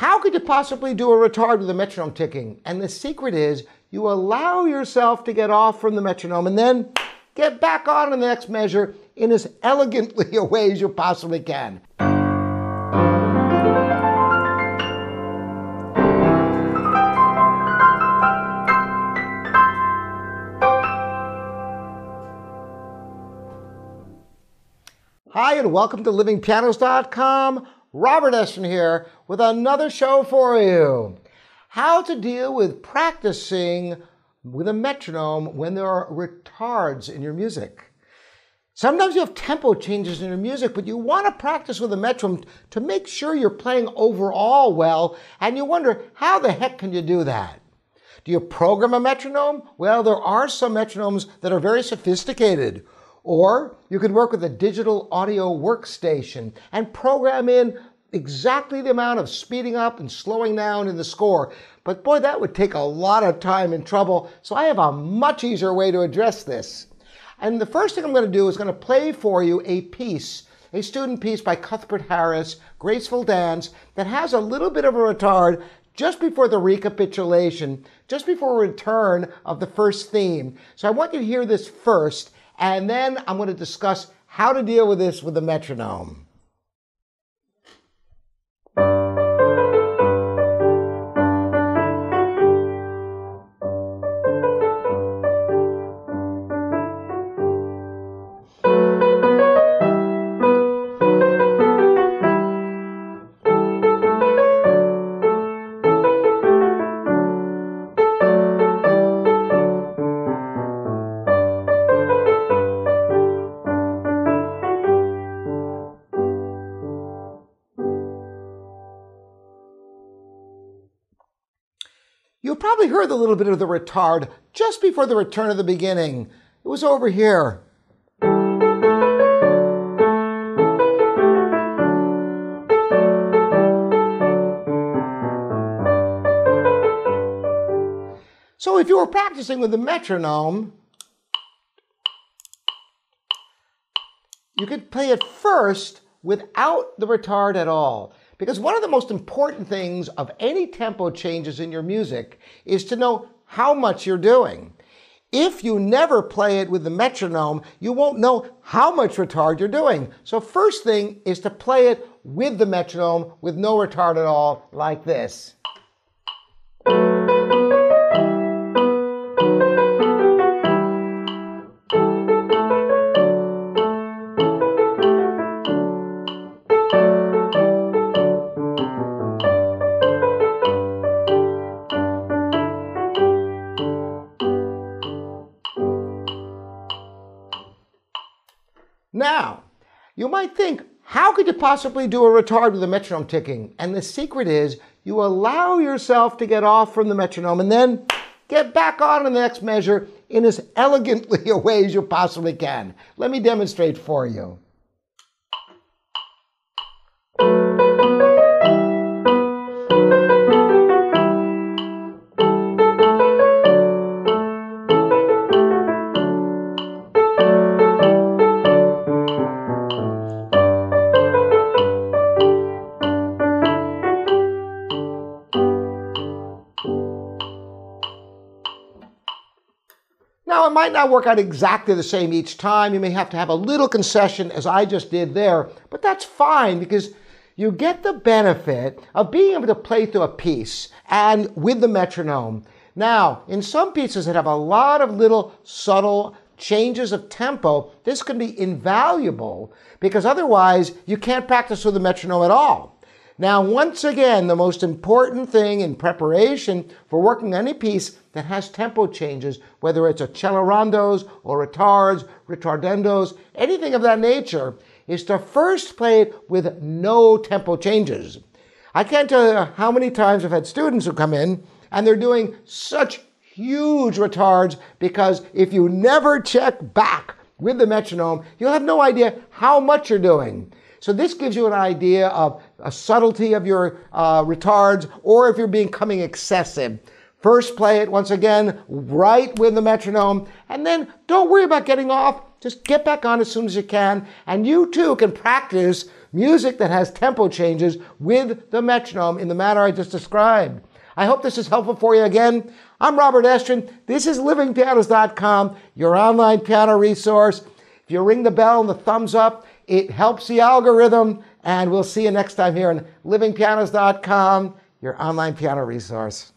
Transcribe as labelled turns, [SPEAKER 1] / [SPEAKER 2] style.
[SPEAKER 1] How could you possibly do a retard with a metronome ticking? And the secret is you allow yourself to get off from the metronome and then get back on in the next measure in as elegantly a way as you possibly can. Hi, and welcome to livingpianos.com. Robert Estrin here with another show for you. How to deal with practicing with a metronome when there are retards in your music. Sometimes you have tempo changes in your music, but you want to practice with a metronome to make sure you're playing overall well, and you wonder, how the heck can you do that? Do you program a metronome? Well, there are some metronomes that are very sophisticated. Or you could work with a digital audio workstation and program in exactly the amount of speeding up and slowing down in the score. But boy, that would take a lot of time and trouble. So I have a much easier way to address this. And the first thing I'm going to do is going to play for you a piece, a student piece by Cuthbert Harris, Graceful Dance, that has a little bit of a retard just before the recapitulation, just before return of the first theme. So I want you to hear this first and then I'm going to discuss how to deal with this with the metronome. Probably heard a little bit of the retard just before the return of the beginning. It was over here. So if you were practicing with the metronome, you could play it first without the retard at all. Because one of the most important things of any tempo changes in your music is to know how much you're doing. If you never play it with the metronome, you won't know how much retard you're doing. So first thing is to play it with the metronome with no retard at all, like this. Now, you might think, how could you possibly do a retard with a metronome ticking? And the secret is you allow yourself to get off from the metronome and then get back on in the next measure in as elegantly a way as you possibly can. Let me demonstrate for you. Now, it might not work out exactly the same each time. You may have to have a little concession, as I just did there, but that's fine because you get the benefit of being able to play through a piece and with the metronome. Now, in some pieces that have a lot of little subtle changes of tempo, this can be invaluable because otherwise you can't practice with the metronome at all. Now, once again, the most important thing in preparation for working any piece that has tempo changes, whether it's a accelerandos or retards, ritardandos, anything of that nature, is to first play it with no tempo changes. I can't tell you how many times I've had students who come in and they're doing such huge retards because if you never check back with the metronome, you'll have no idea how much you're doing. So this gives you an idea of a subtlety of your uh, retards or if you're becoming excessive. First play it once again right with the metronome and then don't worry about getting off. Just get back on as soon as you can and you too can practice music that has tempo changes with the metronome in the manner I just described. I hope this is helpful for you again. I'm Robert Estrin. This is livingpianos.com, your online piano resource. If you ring the bell and the thumbs up, it helps the algorithm. And we'll see you next time here on livingpianos.com, your online piano resource.